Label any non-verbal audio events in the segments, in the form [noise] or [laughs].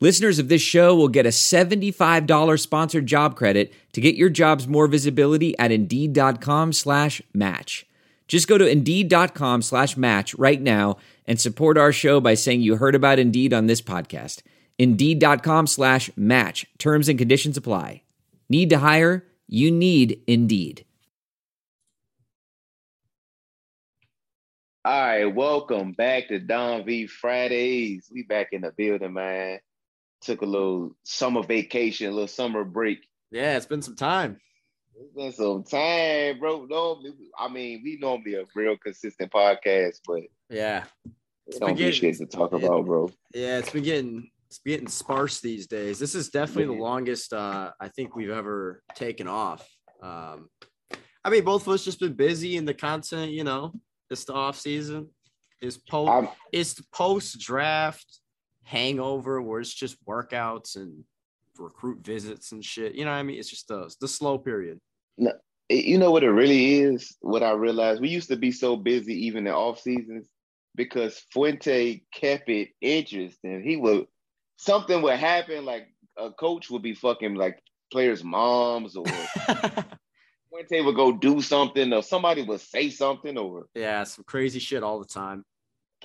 Listeners of this show will get a $75 sponsored job credit to get your jobs more visibility at Indeed.com slash match. Just go to Indeed.com slash match right now and support our show by saying you heard about Indeed on this podcast. Indeed.com slash match. Terms and conditions apply. Need to hire? You need Indeed. All right, welcome back to Don V Fridays. We back in the building, man. Took a little summer vacation, a little summer break. Yeah, it's been some time. It's been some time, bro. Normally, I mean, we normally a real consistent podcast, but Yeah. it's don't be shit to talk it- about, bro. Yeah, it's been getting it's getting sparse these days. This is definitely the longest uh I think we've ever taken off. Um I mean both of us just been busy in the content, you know. It's the off season. It's post it's post draft hangover where it's just workouts and recruit visits and shit. You know what I mean? It's just the the slow period. it- you know what it really is. What I realized, we used to be so busy even in off seasons because Fuente kept it interesting. He would something would happen, like a coach would be fucking like players' moms or [laughs] Fuente would go do something or somebody would say something or yeah, some crazy shit all the time.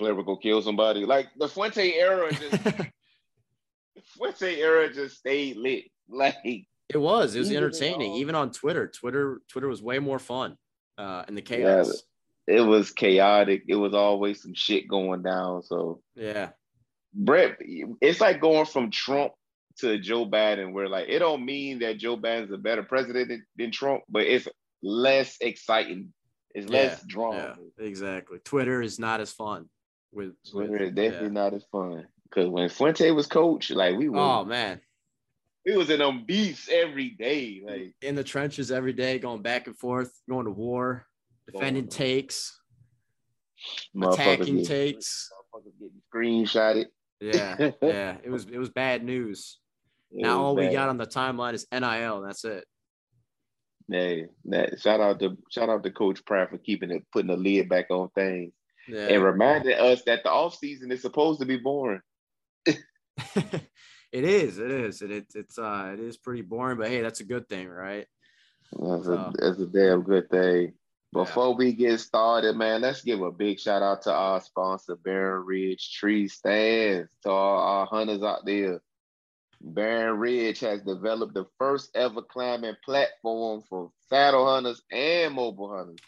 Player would go kill somebody. Like the Fuente era just [laughs] Fuente era just stayed lit. [laughs] Like It was. It was entertaining. Even on Twitter. Twitter. Twitter was way more fun. Uh, in the Yeah, chaos. it was chaotic. It was always some shit going down. So Yeah. Brett, it's like going from Trump to Joe Biden, where like it don't mean that Joe Biden's a better president than, than Trump, but it's less exciting. It's less drama. Yeah. Exactly. Twitter is not as fun. With, with- definitely yeah. not as fun. Cause when Fuente was coach, like we were, Oh man, we was in them beefs every day. Like in the trenches every day, going back and forth, going to war, defending Going- takes, attacking takes. getting screenshotted. Yeah, [laughs] yeah. It was it was bad news. It now all we got on the timeline is NIL. That's it. Hey, that shout out to shout out to Coach Pry for keeping it, putting the lid back on things, Yeah. and reminding us that the off season is supposed to be boring. [laughs] it is. It is. It, it it's uh it is pretty boring, but hey, that's a good thing, right? That's So- a that's a damn good thing. Before we get started, man, let's give a big shout out to our sponsor, Baron Ridge Tree Stands, to all our hunters out there. Baron Ridge has developed the first ever climbing platform for saddle hunters and mobile hunters.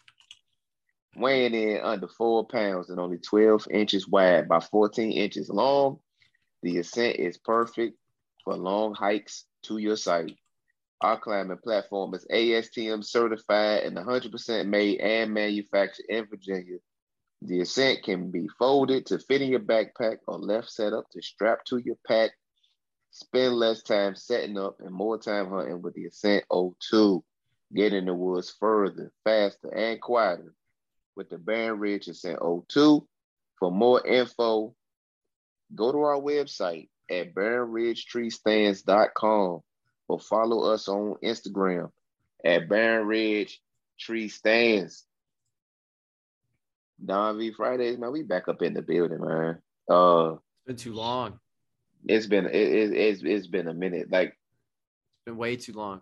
Weighing in under four pounds and only 12 inches wide by 14 inches long, the ascent is perfect for long hikes to your site. Our climbing platform is ASTM certified and 100% made and manufactured in Virginia. The ascent can be folded to fit in your backpack or left set up to strap to your pack. Spend less time setting up and more time hunting with the Ascent 02. Get in the woods further, faster, and quieter with the Barron Ridge Ascent 02. For more info, go to our website at barronridgetreestands.com or follow us on Instagram at Barron Ridge Tree Stands. Don V Fridays, man, we back up in the building, man. Uh, It's been too long. it's been it, it, it's it's been a minute. Like It's been way too long.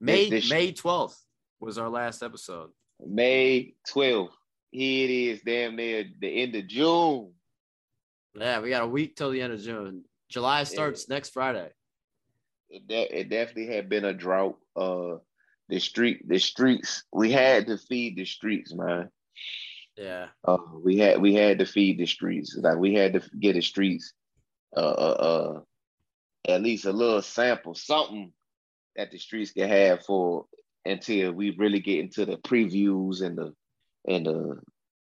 May May twelfth was our last episode. May 12th. Here it is, damn near the end of June. Yeah, we got a week till the end of June. July starts next Friday. It, de- it definitely had been a drought. Uh, the street, the streets. We had to feed the streets, man. Yeah. Uh, we had we had to feed the streets. Like we had to get the streets. Uh, uh, uh, at least a little sample, something that the streets can have for until we really get into the previews and the and the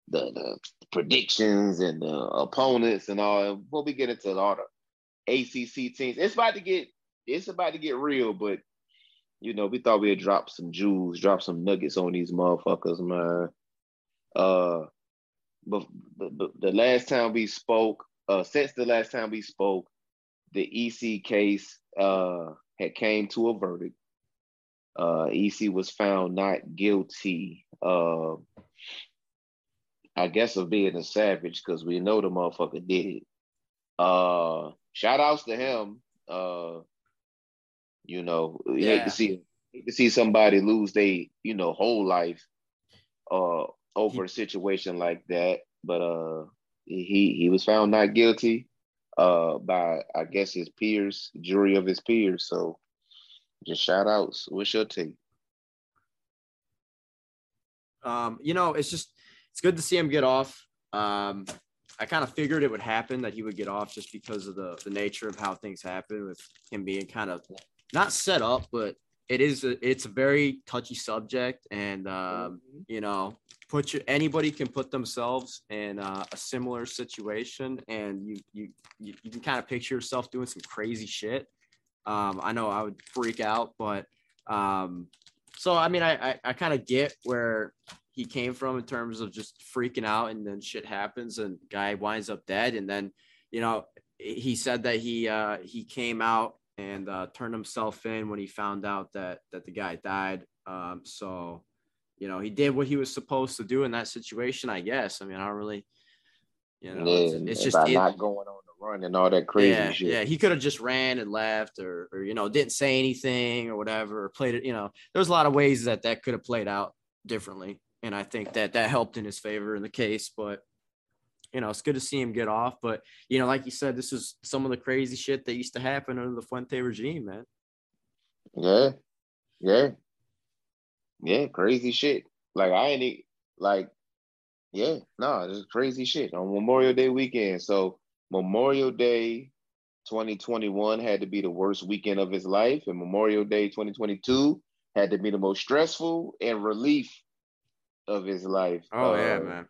the, the predictions and the opponents and all. Before we get into all the ACC teams, it's about to get it's about to get real. But you know, we thought we'd drop some jewels, drop some nuggets on these motherfuckers, man. Uh, but the, the last time we spoke, uh, since the last time we spoke, the EC case uh had came to a verdict. Uh, EC was found not guilty. I guess of being a savage because we know the motherfucker did it. Uh, shout outs to him. Uh, you know, yeah. hate to see hate to see somebody lose their you know whole life uh over a situation like that. But uh, he he was found not guilty uh by I guess his peers, jury of his peers. So just shout outs. What's your take? Um, you know, it's just it's good to see him get off. Um, I kind of figured it would happen that he would get off just because of the the nature of how things happen with him being kind of not set up, but it is a, it's a very touchy subject, and um, mm-hmm. you know, put your anybody can put themselves in uh, a similar situation, and you you you, you can kind of picture yourself doing some crazy shit. Um, I know I would freak out, but um, so I mean, I I, I kind of get where he came from in terms of just freaking out and then shit happens and guy winds up dead. And then you know he said that he uh he came out and uh turned himself in when he found out that that the guy died. Um so you know he did what he was supposed to do in that situation i guess. I mean i don't really you know yeah, it's, it's just it, not going on run and all that crazy yeah, shit yeah he could have just ran and left or or you know didn't say anything or whatever or played it you know there's a lot of ways that that could have played out differently and I think that that helped in his favor in the case. But you know, it's good to see him get off. But you know, like you said, this is some of the crazy shit that used to happen under the Fuente regime, man. Yeah, yeah, yeah, crazy shit. Like I ain't like, yeah, no, nah, this crazy shit on Memorial Day weekend. So Memorial Day 2021 had to be the worst weekend of his life, and Memorial Day 2022 had to be the most stressful and relief of his life. Oh uh, yeah, man.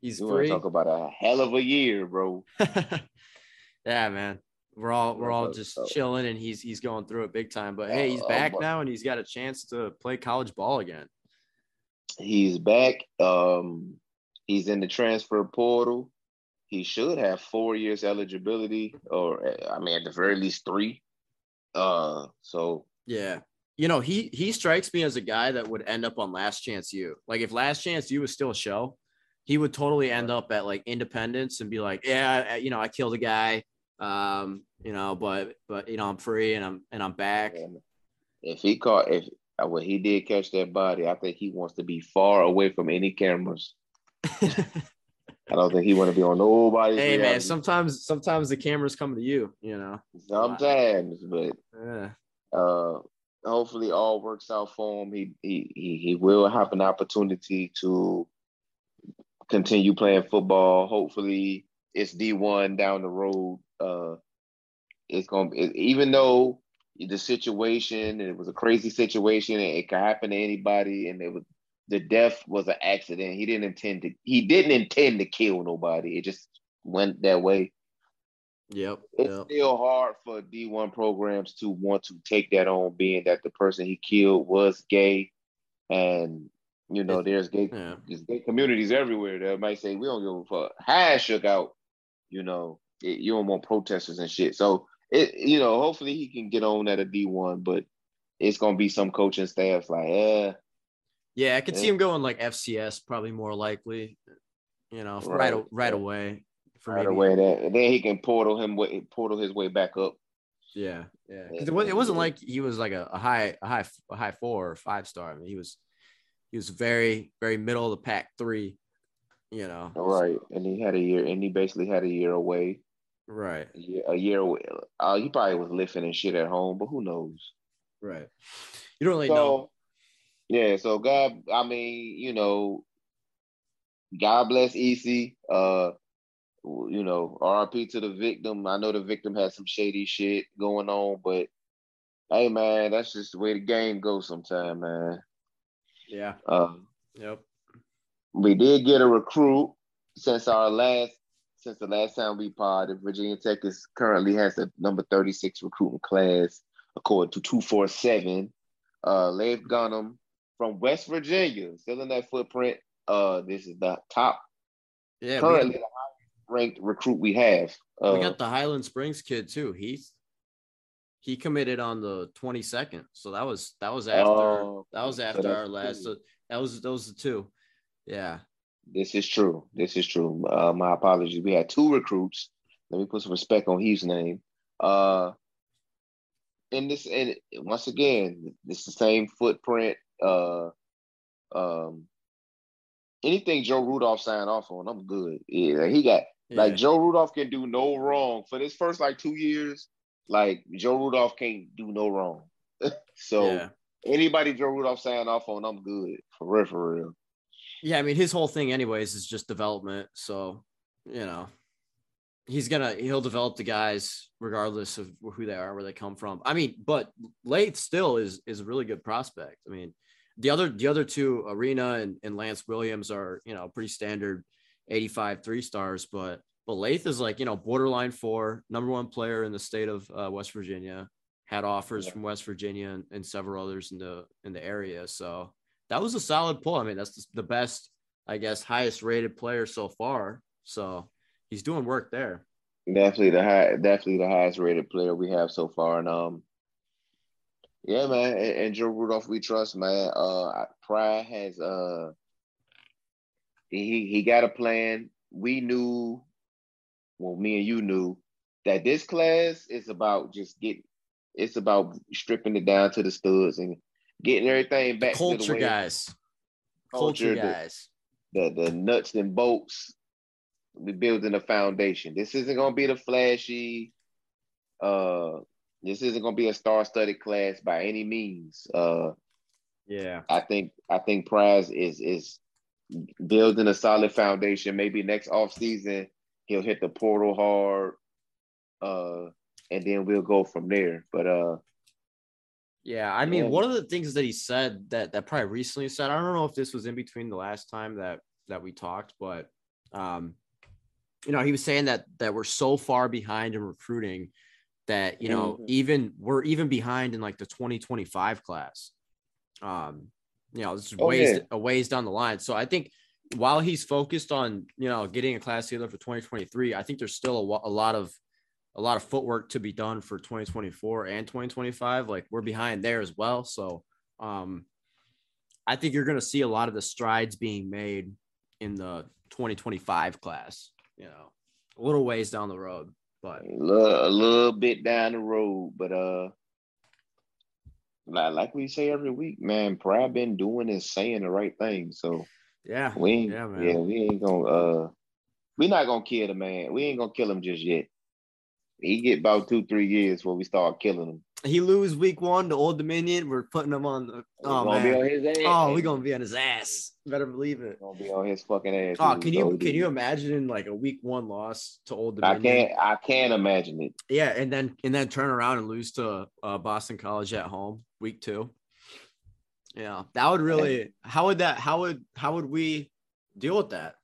He's you free. Talk about a hell of a year, bro. [laughs] yeah, man. We're all we're all just chilling, and he's he's going through it big time. But hey, he's uh, back now, and he's got a chance to play college ball again. He's back. Um, he's in the transfer portal. He should have four years eligibility, or I mean, at the very least three. Uh, so yeah, you know, he he strikes me as a guy that would end up on Last Chance U. Like if Last Chance U was still a show, he would totally end up at like Independence and be like, yeah, you know, I killed a guy, um, you know, but but you know, I'm free and I'm and I'm back. If he caught if uh, when he did catch that body, I think he wants to be far away from any cameras. [laughs] I don't think he want to be on nobody's. Hey reality. man, sometimes sometimes the cameras come to you, you know. Sometimes, but yeah. Uh, hopefully all works out for him. He he he will have an opportunity to continue playing football. Hopefully it's D one down the road. Uh, it's gonna be, even though the situation it was a crazy situation and it could happen to anybody and it was the death was an accident. He didn't intend to he didn't intend to kill nobody. It just went that way. Yep. It's yep. still hard for D1 programs to want to take that on, being that the person he killed was gay. And, you know, there's gay, yeah. there's gay communities everywhere that might say, we don't give a fuck. Hash shook out, you know, it, you don't want protesters and shit. So, it, you know, hopefully he can get on at a D1, but it's going to be some coaching staffs like, eh. Yeah, I could see him going like FCS, probably more likely, you know, right, right, right away for right away. That and then he can portal him portal his way back up. Yeah, yeah. Because it, it wasn't like he was like a, a high a high a high four or five star. I mean, he was he was very very middle of the pack three. You know. Right, and he had a year, and he basically had a year away. Right. A year, a year away. Uh, he probably was lifting and shit at home, but who knows? Right. You don't really so, know. Yeah. So God, I mean, you know, God bless EC. Uh, you know, RP to the victim. I know the victim had some shady shit going on, but hey, man, that's just the way the game goes sometimes, man. Yeah. Um, yep. We did get a recruit since our last since the last time we potted. Virginia Tech is currently has the number 36 recruiting class according to 247. Uh, Layth Ghannam from West Virginia, still in that footprint. Uh, this is the top Yeah, currently the highest ranked recruit we have. Uh, we got the Highland Springs kid too. He's he committed on the 22nd. So that was that was after Oh, that was after that's our last. So that was those the two. Yeah. This is true. This is true. Uh, my apologies. We had two recruits. Let me put some respect on his name. Uh, in this, and once again, it's the same footprint. Uh, um, anything Joe Rudolph signed off on, I'm good. Yeah, he got like Joe Rudolph can do no wrong for this first like two years. Like Joe Rudolph can't do no wrong. [laughs] so yeah. anybody Joe Rudolph signed off on, I'm good for real, for real. Yeah, I mean his whole thing anyways is just development. So, you know, he's gonna he'll develop the guys regardless of who they are, where they come from. I mean, but Layth still is is a really good prospect. I mean, the other the other two, Arena and, and Lance Williams are, you know, pretty standard 85 three stars, but but Layth is like, you know, borderline four, number one player in the state of uh, West Virginia, had offers Yeah. from West Virginia and, and several others in the in the area. So that was a solid pull. I mean, that's the best, I guess, highest rated player so far. So he's doing work there. Definitely the high, definitely the highest rated player we have so far, and um, yeah, man, and, and Joe Rudolph we trust, man. Uh, Pry has uh, he he got a plan. We knew, well, me and you knew that this class is about just get, it's about stripping it down to the studs and getting everything back to Culture the way, guys. culture, Culture the- guys. the the nuts and bolts. We building a foundation. This isn't gonna be the flashy. Uh, this isn't gonna be a star-studded class by any means. Uh, Yeah. I think I think Pry's is is building a solid foundation. Maybe next off season he'll hit the portal hard, uh, and then we'll go from there. But uh, Yeah, I mean, Yeah. one of the things that he said that that probably recently said, I don't know if this was in between the last time that that we talked, but um, you know, he was saying that that we're so far behind in recruiting that you know Mhm. even we're even behind in like the 2025 class. Um, you know, this is Oh, ways yeah. a ways down the line. So I think while he's focused on you know getting a class together for 2023, I think there's still a, a lot of a lot of footwork to be done for 2024 and 2025. Like we're behind there as well. So um I think you're gonna see a lot of the strides being made in the 2025 class, you know, a little ways down the road. But a little, a little bit down the road, but uh, like, like we say every week, man, Pry been doing and saying the right thing. So yeah, we ain't, Yeah, yeah, we ain't gonna uh, we not gonna kill the man. We ain't gonna kill him just yet. He get about two, three years before we start killing him. He lose week one to Old Dominion. We're putting him on the oh gonna be on man. Oh, we're gonna be on his ass. Better believe it. gonna be on his fucking ass. Oh, can you can you imagine like a week one loss to Old Dominion? I can't. I can't imagine it. Yeah, and then and then turn around and lose to uh, Boston College at home week two. Yeah, that would really. How would that? How would how would we deal with that?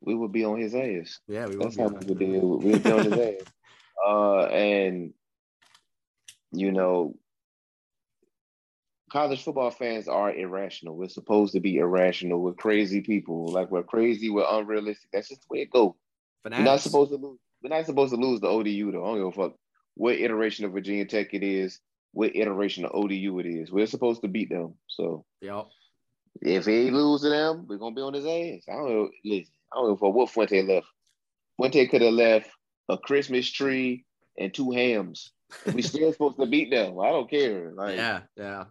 We would be on his ass. Yeah, we That's would. how we would deal. We would be on his ass. Uh, and you know, college football fans are irrational. We're supposed to be irrational. We're crazy people. Like we're crazy. We're unrealistic. That's just the way it goes. We're not supposed to lose. We're not supposed to lose the ODU though. I don't give a fuck what iteration of Virginia Tech it is, what iteration of ODU it is. We're supposed to beat them. So Yep. if he lose to them, we're gonna be on his ass. I don't know. Listen, I don't know for what Fuente left. Fuente could have left a Christmas tree and two hams. We still supposed to beat them. I don't care. Like, Yeah, yeah.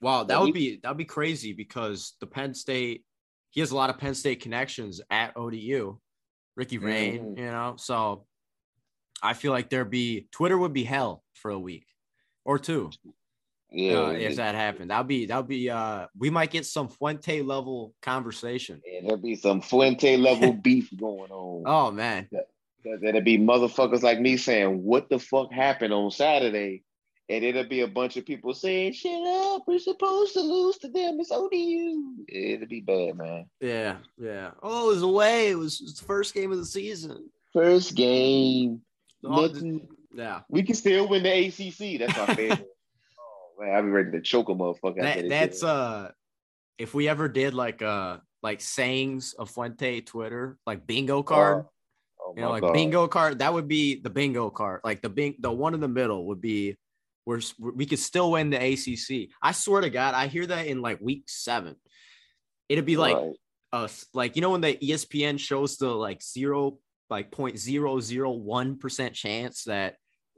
Wow, that would be that would be crazy because the Penn State he has a lot of Penn State connections at ODU. Ricky Rahne, Mhm. you know, so I feel like there'd be Twitter would be hell for a week or two. yeah, uh, if that happened. That'd be that'd be uh we might get some Fuente level conversation. yeah, there'd be some Fuente level [laughs] beef going on. Oh man. There'll be motherfuckers like me saying, "What the fuck happened on Saturday?" And it'll be a bunch of people saying, "Shut up! We're supposed to lose to them. It's ODU." It'll be bad, man. Yeah, yeah. Oh, it was away. It was, it was the first game of the season. First game, Oh, nothing. yeah. We can still win the ACC. That's my favorite. [laughs] oh Man, I'd be ready to choke a motherfucker. That, that's uh, if we ever did like uh like sayings of Fuente Twitter, like bingo card, Oh, you know, like God. bingo card. That would be the bingo card. Like the bing, the one in the middle would be we're we could still win the ACC. I swear to God, I hear that in like week seven. It'd be like Right. uh like you know when the ESPN shows the like zero like point zero zero one percent chance that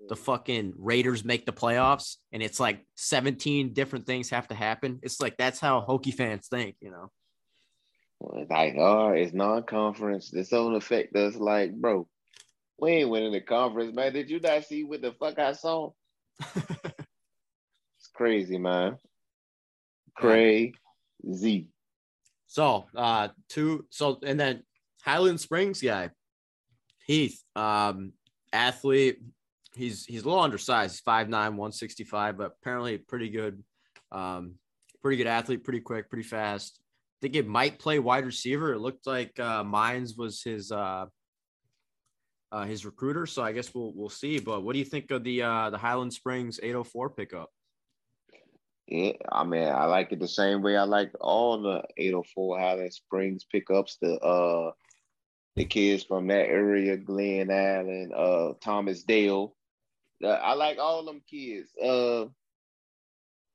the fucking Raiders make the playoffs and it's like 17 different things have to happen. It's like that's how Hokie fans think, you know. Like, oh, it's non-conference. This don't affect us. Like, bro, we ain't winning the conference, man. Did you not see what the fuck I saw? [laughs] It's crazy, man. Crazy. So, uh, two, so, and then Highland Springs guy, Heath, um, athlete. He's he's a little undersized. He's 5'9, 165, but apparently pretty good, um, pretty good athlete, pretty quick, pretty fast. Think it might play wide receiver. It looked like uh, Mines was his uh, uh, his recruiter. So I guess we'll we'll see. But what do you think of the uh, the Highland Springs 804 pickup? Yeah, I mean, I like it the same way I like all the 804 Highland Springs pickups. The uh, the kids from that area, Glen Allen, uh, Thomas Dale. Uh, I like all them kids. Uh,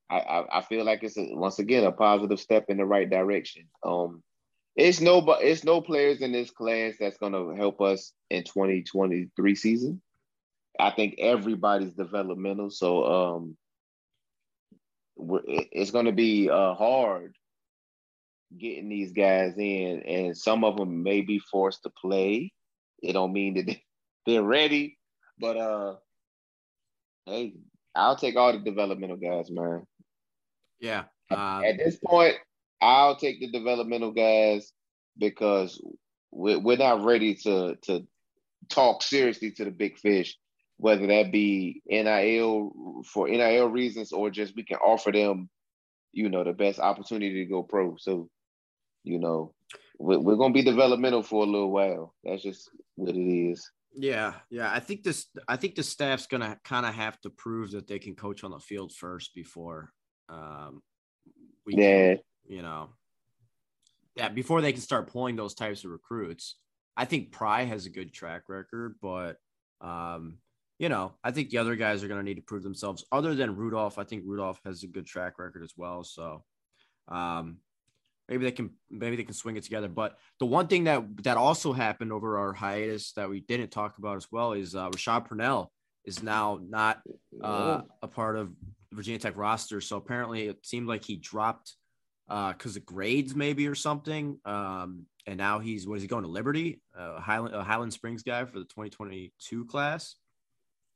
I, I I feel like it's a, once again a positive step in the right direction. Um, it's no but it's no players in this class that's gonna help us in 2023 season. I think everybody's developmental, so um, it's gonna be uh hard getting these guys in, and some of them may be forced to play. It don't mean that they- [laughs] they're ready, but uh, hey, I'll take all the developmental guys, man. Yeah. Um, At this point, I'll take the developmental guys because we're, we're not ready to to talk seriously to the big fish, whether that be NIL for NIL reasons or just we can offer them, you know, the best opportunity to go pro. So, you know, we're, we're gonna be developmental for a little while. That's just what it is. Yeah, yeah. I think this. I think the staff's gonna kind of have to prove that they can coach on the field first before, um, we can, Yeah, you know, yeah, before they can start pulling those types of recruits. I think Pry has a good track record, but um, you know, I think the other guys are gonna need to prove themselves. Other than Rudolph, I think Rudolph has a good track record as well. So, um, maybe they can maybe they can swing it together. But the one thing that that also happened over our hiatus that we didn't talk about as well is uh, Rashad Purnell is now not uh, a part of Virginia Tech roster. So apparently, it seemed like he dropped because of grades, maybe or something. Um, and now he's what is he going to Liberty, uh, Highland a Highland Springs guy for the 2022 class.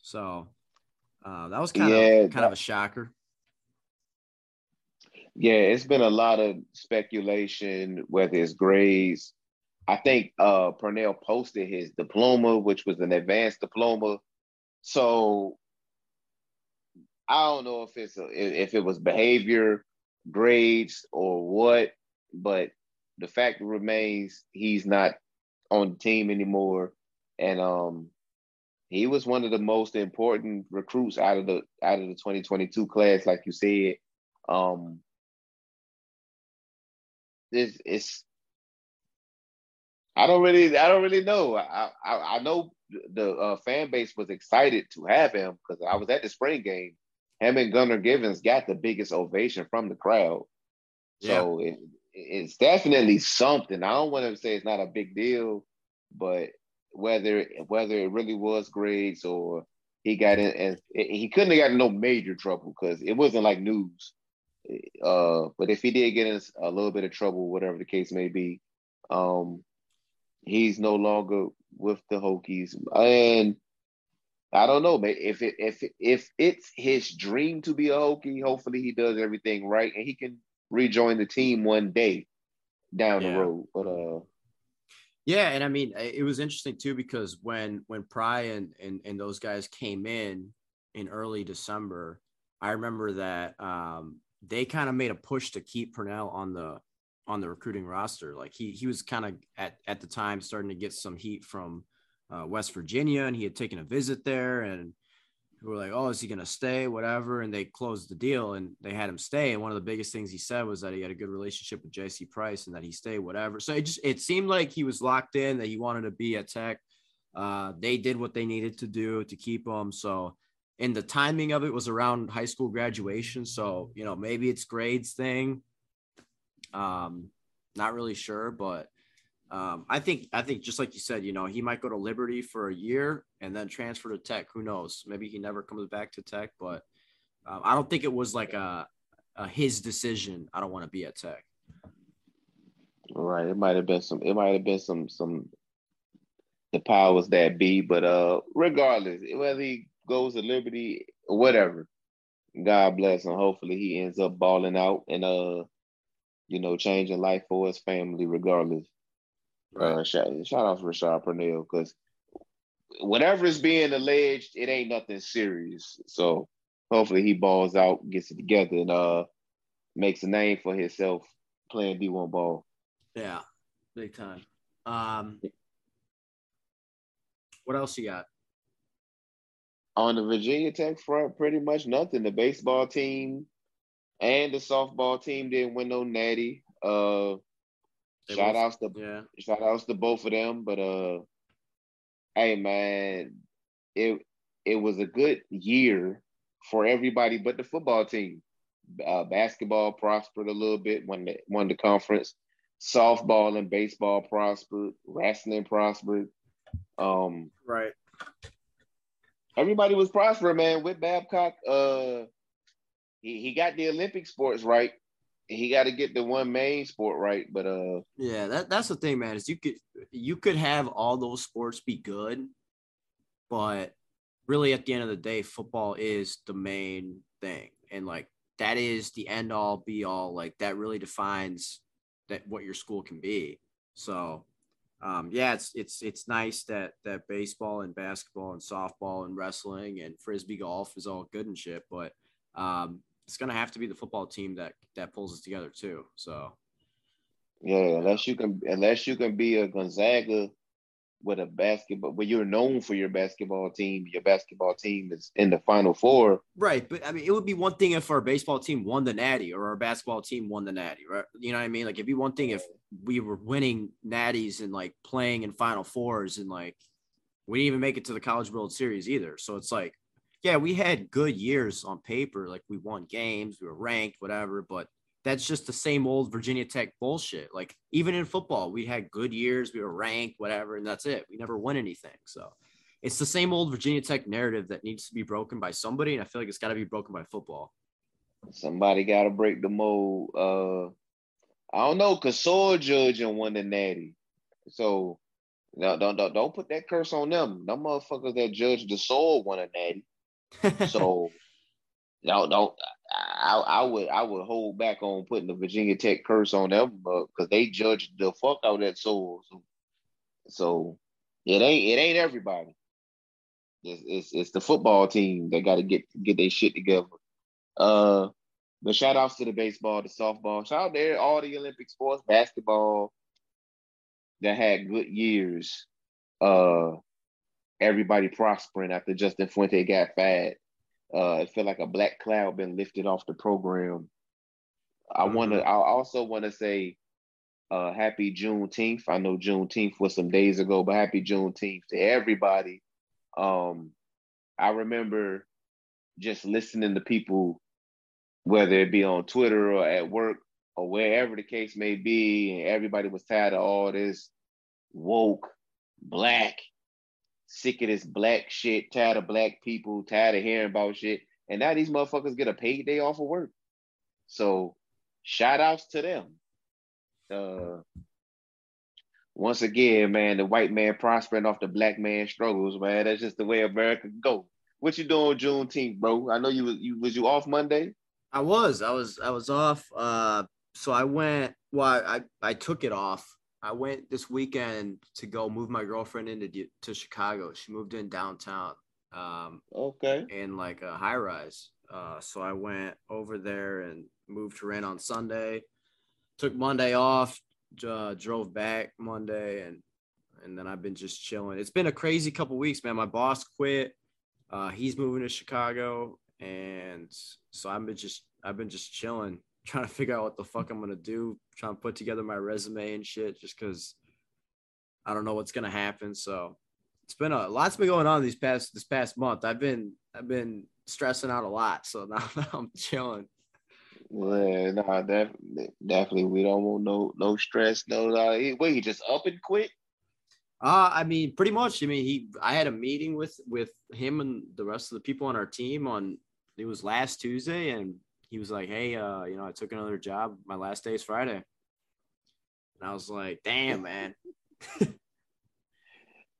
So uh, that was kind Yeah, of kind that- of a shocker. Yeah, it's been a lot of speculation whether it's grades. I think uh Purnell posted his diploma, which was an advanced diploma. So I don't know if it's a, if it was behavior, grades, or what, but the fact remains he's not on the team anymore, and um, he was one of the most important recruits out of the out of the 2022 class, like you said. Um, it's, it's I don't really I don't really know. I I, I know the uh, fan base was excited to have him because I was at the spring game. Him and Gunnar Givens got the biggest ovation from the crowd. So it, it's definitely something. I don't want to say it's not a big deal, but whether whether it really was grades or he got in and he couldn't have gotten no major trouble because it wasn't like news. Uh, but if he did get in a little bit of trouble, whatever the case may be, um, he's no longer with the Hokies. And I don't know, man. If it if if it's his dream to be a Hokie, hopefully he does everything right and he can rejoin the team one day down Yeah. the road. But uh, Yeah, and I mean it was interesting too because when when Pry and and, and those guys came in in early December, I remember that um, they kind of made a push to keep Purnell on the on the recruiting roster. Like he he was kind of at at the time starting to get some heat from uh, West Virginia, and he had taken a visit there, and who were like, "Oh, is he gonna stay?" Whatever, and they closed the deal and they had him stay. And one of the biggest things he said was that he had a good relationship with J.C. Price and that he stayed. Whatever. So it just it seemed like he was locked in that he wanted to be at Tech. Uh, they did what they needed to do to keep him. So, and the timing of it was around high school graduation. So you know maybe it's grades thing. Um, not really sure, but um, I think I think just like you said, you know, he might go to Liberty for a year and then transfer to Tech. Who knows? Maybe he never comes back to Tech, but um, I don't think it was like a, a his decision. I don't want to be at Tech. Right. It might have been some. It might have been some some. The powers that be, but uh, regardless, whether he goes to Liberty or whatever, God bless him. Hopefully, he ends up balling out and uh, you know, changing life for his family, regardless. Right. Uh, shout, shout out to Rashad Purnell because whatever is being alleged, it ain't nothing serious. So hopefully he balls out, gets it together, and uh makes a name for himself playing D1 ball. Yeah, big time. Um, what else you got? On the Virginia Tech front, pretty much nothing. The baseball team and the softball team didn't win no natty. Uh, they shout outs to yeah. shout outs to both of them. But uh hey man, it it was a good year for everybody but the football team. Uh, basketball prospered a little bit when they won the conference. Softball and baseball prospered. Wrestling prospered. Um, right. Everybody was prospering, man. With Babcock, uh, he, he got the Olympic sports right he got to get the one main sport right. But uh, yeah, that that's the thing, man. Is you could you could have all those sports be good, but really at the end of the day, football is the main thing, and like that is the end all be all. Like that really defines that what your school can be. So. Um, yeah, it's it's it's nice that that baseball and basketball and softball and wrestling and frisbee golf is all good and shit, but um, it's gonna have to be the football team that that pulls us together too. So yeah, unless you can unless you can be a Gonzaga with a basketball, but you're known for your basketball team. Your basketball team is in the Final Four, right? But I mean, it would be one thing if our baseball team won the Natty or our basketball team won the Natty, right? You know what I mean? Like, it'd be one thing if we were winning Natties and like playing in Final Fours and like we didn't even make it to the College World Series either. So it's like yeah, we had good years on paper. Like we won games, we were ranked, whatever, but that's just the same old Virginia Tech bullshit. Like even in football, we had good years, we were ranked, whatever, and that's it. We never won anything. So it's the same old Virginia Tech narrative that needs to be broken by somebody, and I feel like it's got to be broken by football. Somebody got to break the mold. Uh, I don't know, cause Soul Judge and won the Natty, so no, don't don't don't put that curse on them. Them motherfuckers that judge the soul won a Natty so no, [laughs] don't. I, I would I would hold back on putting the Virginia Tech curse on them because they judged the fuck out of that soul. So, so it ain't it ain't everybody. It's, it's, it's the football team that got to get get their shit together. Uh, but shout outs to the baseball, the softball, shout out to all the Olympic sports, basketball that had good years. Uh, everybody prospering after Justin Fuente got fat. Uh, it felt like a black cloud been lifted off the program. I want to. Mm-hmm. I also want to say, uh, happy Juneteenth. I know Juneteenth was some days ago, but happy Juneteenth to everybody. Um, I remember just listening to people, whether it be on Twitter or at work or wherever the case may be, and everybody was tired of all this woke, black, sick of this black shit, tired of black people, tired of hearing about shit. And now these motherfuckers get a paid day off of work. So shout outs to them. Uh, once again, man, the white man prospering off the black man struggles, man. That's just the way America go. What you doing Juneteenth, bro? I know you was you was you off Monday? I was. I was I was off. Uh so I went well, I I took it off I went this weekend to go move my girlfriend into to Chicago. She moved in downtown. Um, okay. In like a high rise. Uh, so I went over there and moved her in on Sunday. Took Monday off. Uh, drove back Monday and and then I've been just chilling. It's been a crazy couple weeks, man. My boss quit. Uh, he's moving to Chicago, and so I've been just I've been just chilling, trying to figure out what the fuck I'm gonna do, trying to put together my resume and shit, just because I don't know what's gonna happen. So it's been a lot's been going on these past this past month. I've been I've been stressing out a lot, so [laughs] now, now I'm chilling. Well, no, definitely, definitely, we don't want no no stress. No, uh, wait, he just up and quit. Uh, I mean, pretty much. I mean, he. I had a meeting with with him and the rest of the people on our team on. It was last Tuesday, and he was like, "Hey, uh, you know, I took another job. My last day is Friday." And I was like, "Damn, man." [laughs]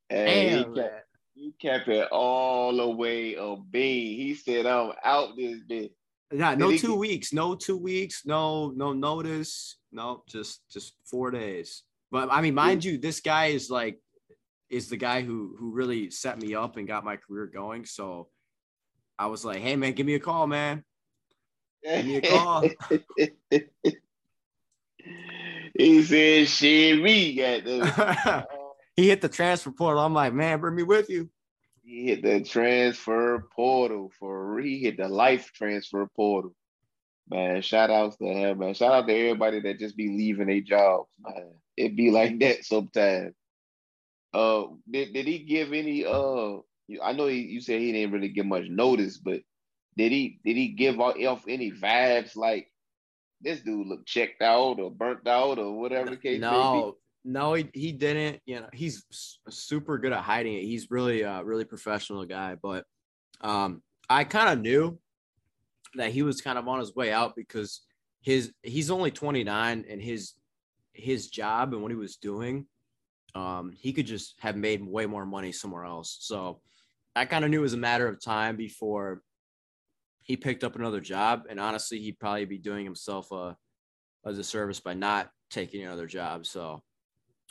hey, Damn, he kept, he kept it all the way a B. He said, "I'm out this bit." Yeah, no two get- weeks, no two weeks, no no notice, no just just four days. But I mean, mind you, this guy is like is the guy who who really set me up and got my career going. So I was like, hey man, give me a call, man. Give me a call. he said, "Shit, me got this." [laughs] he hit the transfer portal. I'm like, man, bring me with you. He hit the transfer portal for he hit the life transfer portal. Man, shout outs to him, man. Shout out to everybody that just be leaving their jobs, man. It be like that sometimes. Uh, did, did he give any? Uh, I know he, you said he didn't really give much notice, but did he did he give off any vibes like this dude looked checked out or burnt out or whatever the case no, no, he, he didn't. You know, he's super good at hiding it. He's really, uh, really professional guy. But um, I kind of knew that he was kind of on his way out because his he's only 29 and his his job and what he was doing, um, he could just have made way more money somewhere else. So I kind of knew it was a matter of time before he picked up another job. And honestly, he'd probably be doing himself a, a disservice by not taking another job. So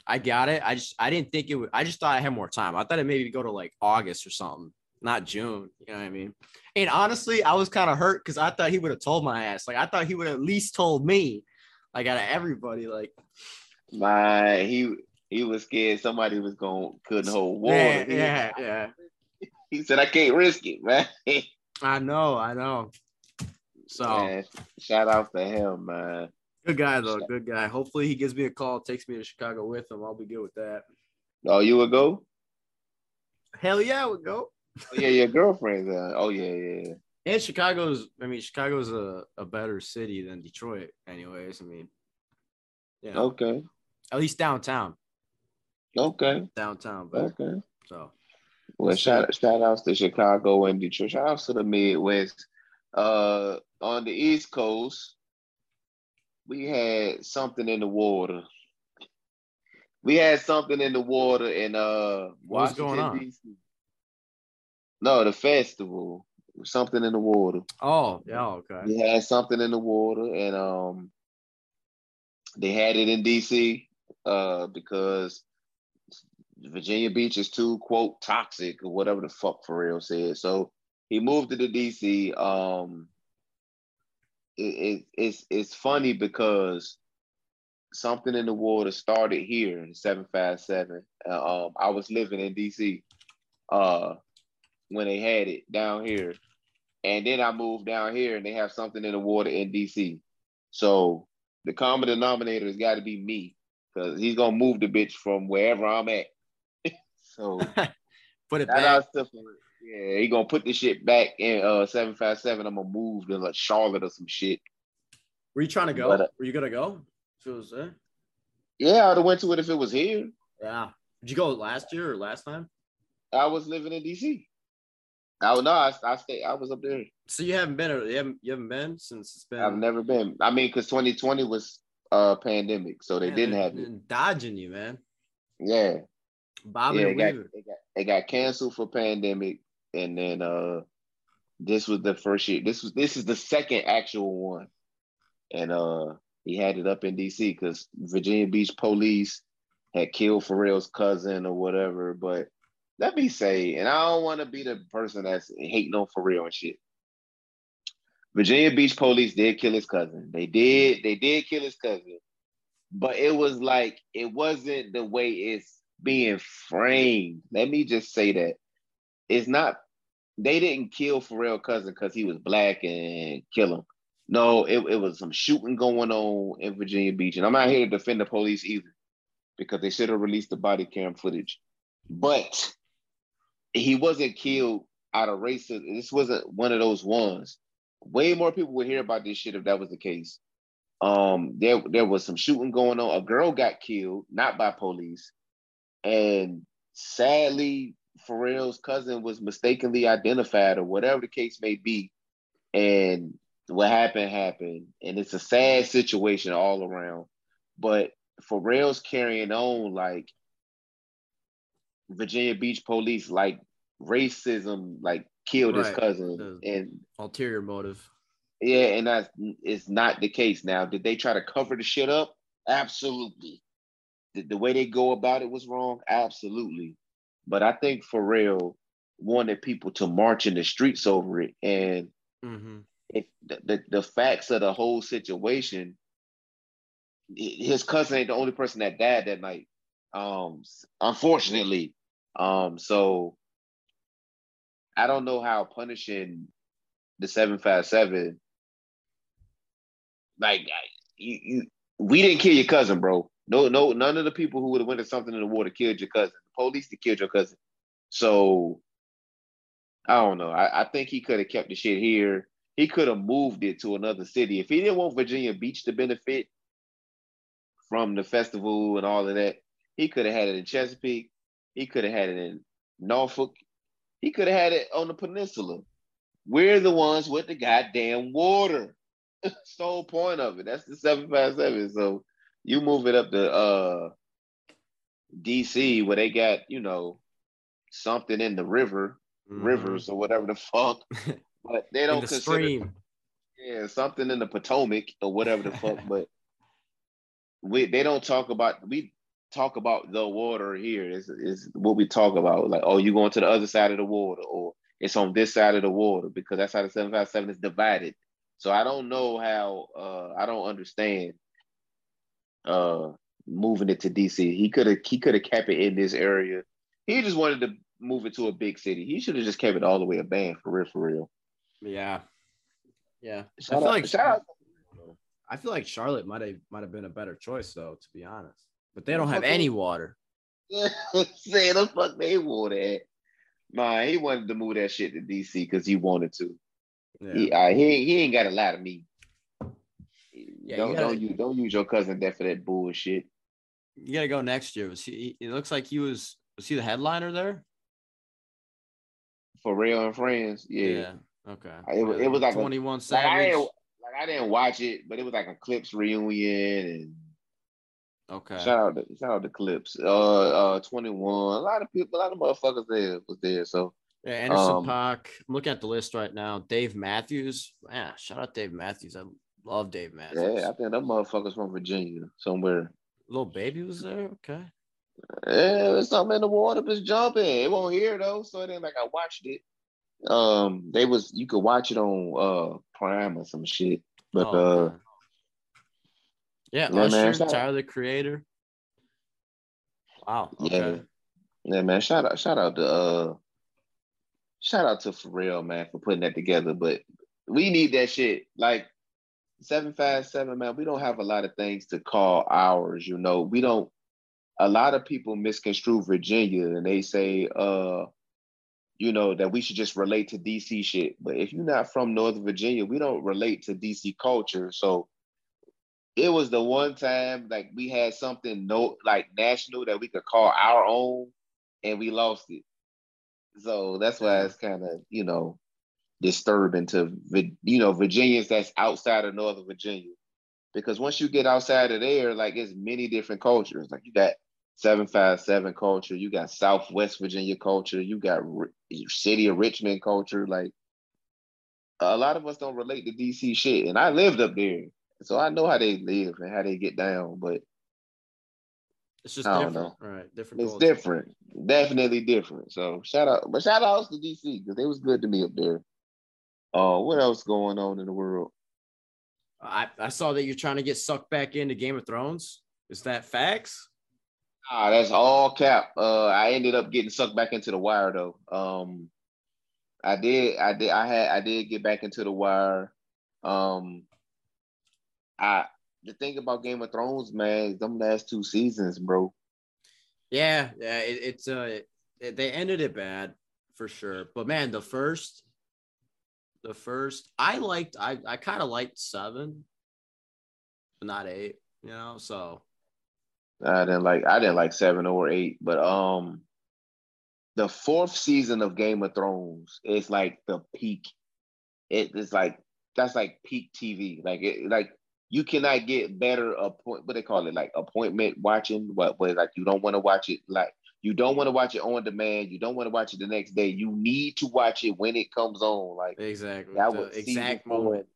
I got it. I just I didn't think it would. I just thought I had more time. I thought it maybe go to like August or something, not June. You know what I mean? And honestly, I was kind of hurt because I thought he would have told my ass. Like I thought he would at least told me. Like out of everybody, like my he he was scared somebody was going couldn't hold water. Yeah, yeah, yeah. [laughs] He said I can't risk it, man. [laughs] I know, I know. So man, shout out to him, man. Good guy though, good guy. Hopefully he gives me a call, takes me to Chicago with him. I'll be good with that. Oh, you would go? Hell yeah, I would go. oh, yeah, your girlfriend. Uh, oh yeah, yeah. And Chicago's, I mean, Chicago's a, a better city than Detroit, anyways. I mean, yeah. Okay. At least downtown. Okay. Downtown, but okay. So. Well, shout shout outs to Chicago and Detroit. Shout outs to the Midwest. Uh, on the East Coast, we had something in the water. We had something in the water in uh What's going on? DC. No, the festival. Something in the water. Oh, yeah, okay. We had something in the water and um they had it in DC uh because Virginia Beach is too quote toxic or whatever the fuck Pharrell said. So he moved to the DC. Um it, it, it's it's funny because something in the water started here in 757. Uh, um, I was living in DC uh, when they had it down here. And then I moved down here and they have something in the water in DC. So the common denominator has got to be me because he's to move the bitch from wherever I'm at. So [laughs] put it back. Yeah, he gonna put this shit back in uh seven five seven. I'm gonna move to like Charlotte or some shit. Were you trying to go? But, uh, Were you gonna go? If it was there? Yeah, I'd have went to it if it was here. Yeah. Did you go last year or last time? I was living in DC. I no, I, I stayed. I was up there. So you haven't been. You haven't. You haven't been since it's been. I've never been. I mean, because 2020 was uh pandemic, so they man, didn't have it. Dodging you, man. Yeah. Bobby yeah, it got, it got, it got canceled for pandemic and then uh this was the first year. This was this is the second actual one, and uh he had it up in D.C. because Virginia Beach police had killed Pharrell's cousin or whatever. But let me say, and I don't want to be the person that's hating on Pharrell and shit. Virginia Beach police did kill his cousin. They did. They did kill his cousin, but it was like it wasn't the way it's being framed. Let me just say that it's not they didn't kill Pharrell cousin because he was black and kill him. No, it, it was some shooting going on in Virginia Beach. And I'm not here to defend the police either because they should have released the body cam footage. But he wasn't killed out of racism. This wasn't one of those ones. Way more people would hear about this shit if that was the case. Um, there there was some shooting going on. A girl got killed, not by police, and sadly, Pharrell's cousin was mistakenly identified, or whatever the case may be. And what happened happened, and it's a sad situation all around. But Pharrell's carrying on like Virginia Beach police, like racism, like killed right. his cousin, the and ulterior motive. Yeah, and that's it's not the case now. Did they try to cover the shit up? Absolutely. The, the way they go about it was wrong. Absolutely. But I think Pharrell wanted people to march in the streets over it, and mm-hmm. if the, the the facts of the whole situation, his cousin ain't the only person that died that night. Um, unfortunately, um, so I don't know how punishing the seven five seven like you, you, we didn't kill your cousin, bro. No, no, none of the people who would have went to something in the water killed your cousin. The police to killed your cousin. So I don't know. I, I think he could have kept the shit here. He could have moved it to another city. If he didn't want Virginia Beach to benefit from the festival and all of that, he could have had it in Chesapeake. He could have had it in Norfolk. He could have had it on the peninsula. We're the ones with the goddamn water. [laughs] Whole point of it. That's the 757. So you move it up to uh DC where they got, you know, something in the river, mm-hmm. rivers or whatever the fuck. [laughs] But they don't the consider stream. Yeah, something in the Potomac or whatever the fuck. [laughs] But we they don't talk about we talk about the water here is is what we talk about. Like, oh, you going to the other side of the water, or it's on this side of the water because that's how the 757 is divided. So I don't know how uh, I don't understand uh, moving it to DC. He could have he could have kept it in this area. He just wanted to move it to a big city. He should have just kept it all the way a band for real, for real. Yeah, yeah. Shout I feel out, like shout I feel like Charlotte might have might have been a better choice though, to be honest. But they don't have any water. [laughs] Say the fuck they water at. Man, he wanted to move that shit to DC because he wanted to. Yeah. He, uh, he he ain't got a lot of me. Yeah, don't gotta, don't use don't use your cousin there for that bullshit. You gotta go next year. Was he? It looks like he was. Was he the headliner there? For real and friends, yeah. Yeah. Okay. It, was, it was like twenty one Savage. Like I, didn't, like I didn't watch it, but it was like a Clipse reunion and. Okay. Shout out to shout out to Clipse. Uh, uh, twenty one. A lot of people, a lot of motherfuckers there was there. So yeah, Anderson um, .Paak. I'm looking at the list right now. Dave Matthews. Yeah, shout out Dave Matthews. I love Dave Matthews. Yeah, I think that motherfucker's from Virginia somewhere. Lil Baby was there. Okay. Yeah, there's something in the water just jumping. It won't hear though, so it ain't like I watched it. Um, they was you could watch it on uh Prime or some shit, but oh, uh. Yeah, yeah Usher, man, Tyler the Creator. Wow. Okay. Yeah. Yeah, man. Shout out, shout out to uh shout out to Pharrell, man, for putting that together. But we need that shit. Like 757, man, we don't have a lot of things to call ours, you know. We don't a lot of people misconstrue Virginia and they say uh you know that we should just relate to DC shit. But if you're not from Northern Virginia, we don't relate to DC culture. So it was the one time like we had something no like national that we could call our own and we lost it. So that's why it's kind of, you know, disturbing to, you know, Virginians that's outside of Northern Virginia. Because once you get outside of there, like it's many different cultures. Like you got 757 culture, you got Southwest Virginia culture, you got City of Richmond culture. Like a lot of us don't relate to DC shit. And I lived up there. So I know how they live and how they get down. But it's just different, right? Different. It's culture. different, definitely different. So shout out, but shout outs to DC because they was good to me up there. Uh, what else going on in the world? I, I saw that you're trying to get sucked back into Game of Thrones. Is that facts? Ah, that's all cap. Uh, I ended up getting sucked back into the wire though. Um, I did. I did. I had. I did get back into the wire. Um, I the thing about Game of Thrones, man, them last two seasons, bro. Yeah, yeah. It, it's uh, it, they ended it bad for sure. But man, the first, the first, I liked. I I kind of liked seven, but not eight. You know, so I didn't like. I didn't like seven or eight, but um, the fourth season of Game of Thrones is like the peak. It is like that's like peak TV. Like it, like you cannot get better appoint. What they call it, like appointment watching. What, what like you don't want to watch it like you don't want to watch it on demand. You don't want to watch it the next day. You need to watch it when it comes on. Like exactly that was exact moment.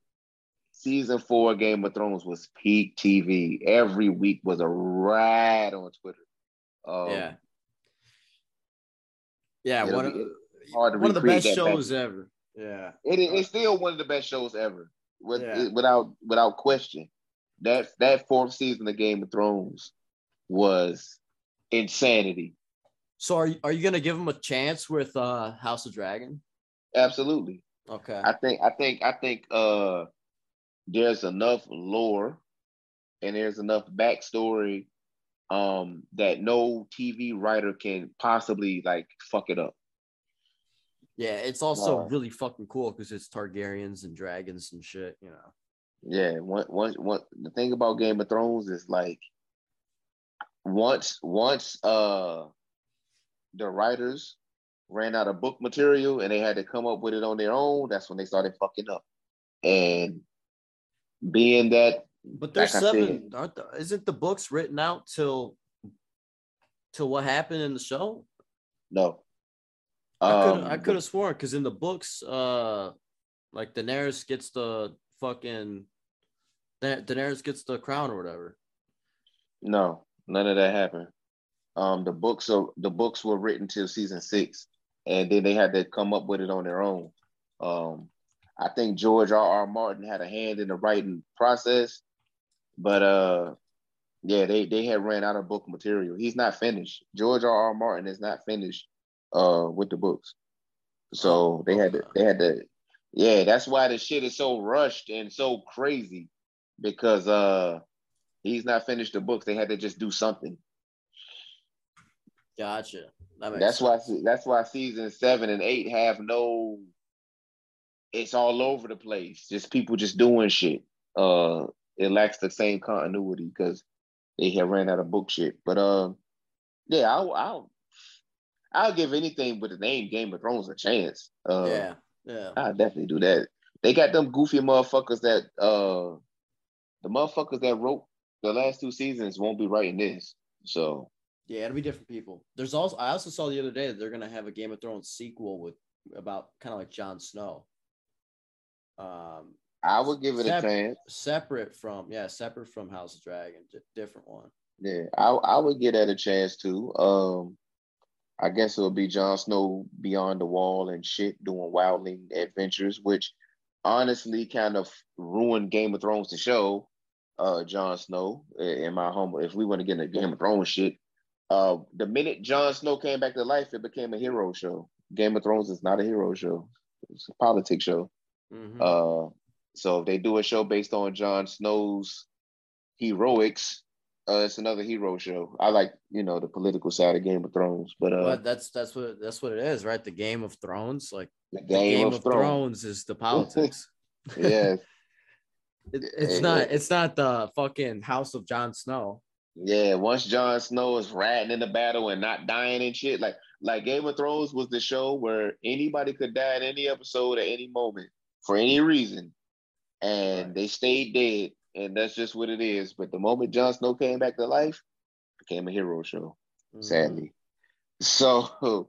Season four Game of Thrones was peak TV. Every week was a ride on Twitter. Um, yeah. Yeah, one of, one of the best shows back. ever. Yeah, it, it's still one of the best shows ever, with, yeah. without without question. That that fourth season of Game of Thrones was insanity. So are you, are you gonna give him a chance with uh House of Dragon? Absolutely. Okay. I think I think I think uh there's enough lore and there's enough backstory um that no TV writer can possibly like fuck it up. Yeah, it's also really fucking cool because it's Targaryens and dragons and shit, you know. Yeah, one, one, one, the thing about Game of Thrones is like once once uh the writers ran out of book material and they had to come up with it on their own, that's when they started fucking up. And being that but there's like seven. Said, aren't the, isn't the books written out till till what happened in the show? No. I could um, I could have sworn because in the books, uh, like Daenerys gets the fucking da- Daenerys gets the crown or whatever. No, none of that happened. Um, the books are the books were written till season six, and then they had to come up with it on their own. Um, I think George R. R. Martin had a hand in the writing process, but uh, yeah, they they had ran out of book material. He's not finished. George R. R. Martin is not finished uh with the books, so they had to they had to. Yeah, that's why the shit is so rushed and so crazy because uh he's not finished the books. They had to just do something. Gotcha. That that's sense. why that's why season seven and eight have no. It's all over the place. Just people just doing shit. Uh, it lacks the same continuity because they have ran out of book shit. But uh, yeah, I'll, I'll I'll give anything with the name Game of Thrones a chance. Uh, yeah, yeah, I'll definitely do that. They got them goofy motherfuckers that uh, the motherfuckers that wrote the last two seasons won't be writing this. So yeah, it'll be different people. There's also I also saw the other day that they're gonna have a Game of Thrones sequel with about kind of like Jon Snow. Um, I would give it a chance. Separate from yeah, separate from House of Dragon, different one. Yeah, I I would get that a chance too. Um, I guess it'll be Jon Snow beyond the wall and shit, doing wildling adventures, which honestly kind of ruined Game of Thrones to show. Uh, Jon Snow, in my humble, if we want to get into Game of Thrones shit, uh, the minute Jon Snow came back to life, it became a hero show. Game of Thrones is not a hero show; it's a politics show. Mm-hmm. Uh, so if they do a show based on Jon Snow's heroics, uh, it's another hero show. I like, you know, the political side of Game of Thrones, but uh, but that's that's what that's what it is, right? The Game of Thrones, like the Game, the Game of, of Thrones. Thrones. is the politics. [laughs] [laughs] yeah, it, it's not it's not the fucking House of Jon Snow. Yeah, once Jon Snow is ratting in the battle and not dying and shit, like like Game of Thrones was the show where anybody could die in any episode at any moment for any reason, and they stayed dead, and that's just what it is. But the moment Jon Snow came back to life, became a hero show. Mm-hmm. Sadly, so.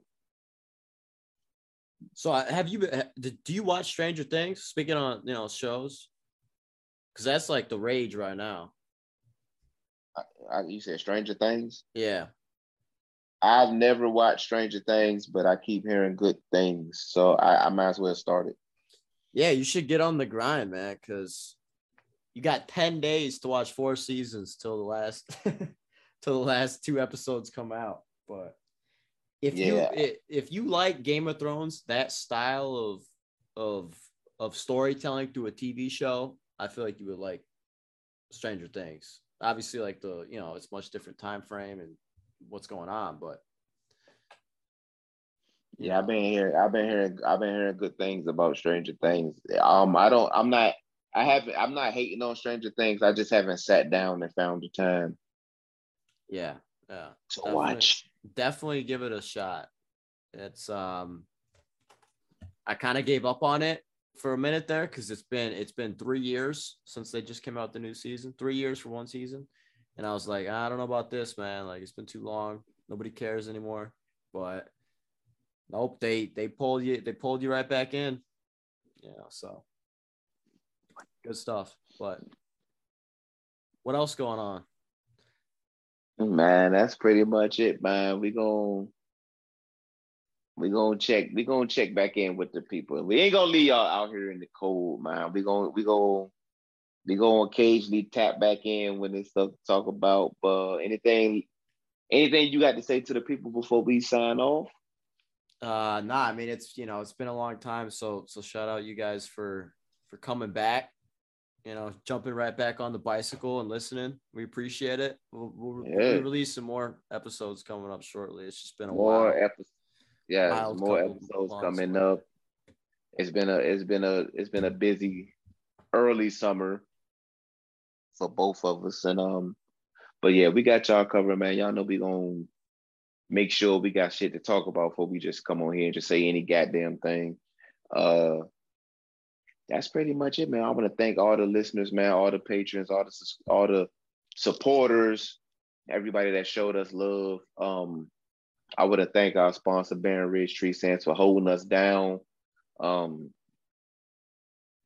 So have you? Do you watch Stranger Things? Speaking on you know shows, because that's like the rage right now. I, you said Stranger Things. Yeah. I've never watched Stranger Things, but I keep hearing good things, so I, I might as well start it yeah, you should get on the grind, man, because you got 10 days to watch four seasons till the last [laughs] till the last two episodes come out. But if you Yeah. i- if you like Game of Thrones, that style of of of storytelling through a TV show, I feel like you would like Stranger Things. Obviously, like the you know it's much different time frame and what's going on, but Yeah, I've been hearing, I've been hearing, I've been hearing good things about Stranger Things. Um, I don't, I'm not, I haven't, I'm not hating on Stranger Things. I just haven't sat down and found the time yeah, yeah. to Definitely. watch. definitely give it a shot. It's um I kind of gave up on it for a minute there because it's been it's been three years since they just came out the new season. Three years for one season. And I was like, ah, I don't know about this, man. Like it's been too long. Nobody cares anymore. But nope, they they pulled you they pulled you right back in. Yeah, so good stuff. But what else going on? Man, that's pretty much it, man. We gon' we gonna check, we gonna check back in with the people. We ain't gonna leave y'all out here in the cold, man. We gonna, we gonna, we gonna occasionally tap back in when there's stuff to talk about. But anything, anything you got to say to the people before we sign off? Uh, nah, I mean it's you know it's been a long time, so so shout out you guys for for coming back, you know, jumping right back on the bicycle and listening. We appreciate it. We'll, we'll, Yeah. we'll release some more episodes coming up shortly. It's just been a more while. episodes. Yeah, more episodes coming up. It's been a it's been a it's been a busy early summer for both of us. And um but yeah, we got y'all covered, man. Y'all know we gonna make sure we got shit to talk about before we just come on here and just say any goddamn thing. Uh that's pretty much it, man. I want to thank all the listeners, man, all the patrons, all the all the supporters, everybody that showed us love. Um, I want to thank our sponsor, Baron Ridge Tree Sands, for holding us down. Um,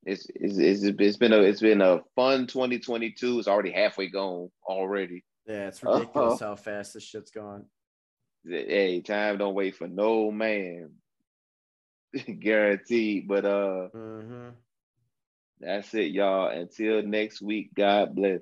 it's, it's it's it's been a it's been a fun 2022. It's already halfway gone already. Yeah, it's [laughs] ridiculous how fast this shit's gone. Hey, time don't wait for no man, [laughs] guaranteed. But uh, Mm-hmm. that's it, y'all. Until next week, God bless.